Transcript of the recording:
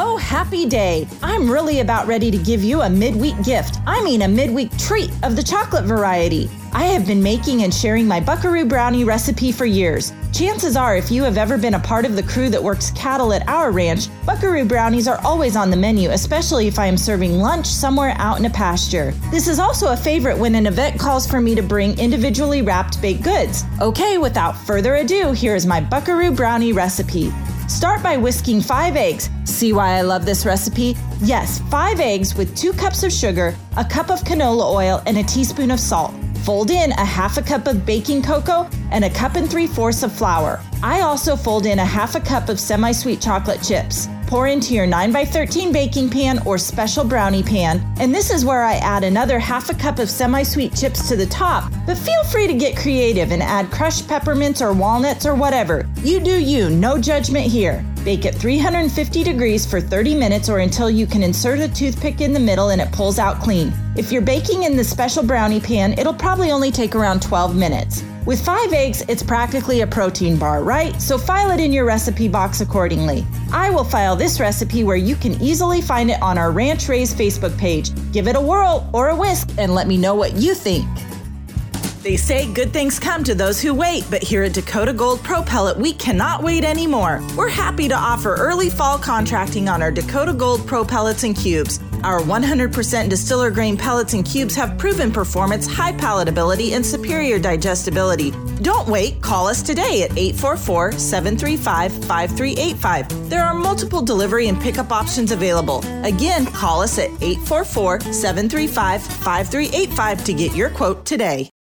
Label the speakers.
Speaker 1: Oh, happy day! I'm really about ready to give you a midweek gift. I mean, a midweek treat of the chocolate variety. I have been making and sharing my Buckaroo Brownie recipe for years. Chances are, if you have ever been a part of the crew that works cattle at our ranch, Buckaroo Brownies are always on the menu, especially if I am serving lunch somewhere out in a pasture. This is also a favorite when an event calls for me to bring individually wrapped baked goods. Okay, without further ado, here is my Buckaroo Brownie recipe. Start by whisking five eggs. See why I love this recipe? Yes, five eggs with two cups of sugar, a cup of canola oil, and a teaspoon of salt. Fold in a half a cup of baking cocoa and a cup and three fourths of flour. I also fold in a half a cup of semi sweet chocolate chips. Pour into your 9x13 baking pan or special brownie pan, and this is where I add another half a cup of semi sweet chips to the top. But feel free to get creative and add crushed peppermints or walnuts or whatever. You do you, no judgment here. Bake at 350 degrees for 30 minutes or until you can insert a toothpick in the middle and it pulls out clean. If you're baking in the special brownie pan, it'll probably only take around 12 minutes. With five eggs, it's practically a protein bar, right? So file it in your recipe box accordingly. I will file this recipe where you can easily find it on our Ranch Raised Facebook page. Give it a whirl or a whisk and let me know what you think. They say good things come to those who wait, but here at Dakota Gold Pro Pellet, we cannot wait anymore. We're happy to offer early fall contracting on our Dakota Gold Pro Pellets and Cubes. Our 100% distiller grain pellets and cubes have proven performance, high palatability, and superior digestibility. Don't wait, call us today at 844 735 5385. There are multiple delivery and pickup options available. Again, call us at 844 735 5385 to get your quote today.